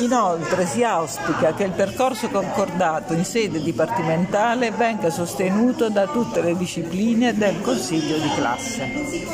Inoltre si auspica che il percorso concordato in sede dipartimentale venga sostenuto da tutte le discipline del Consiglio di classe.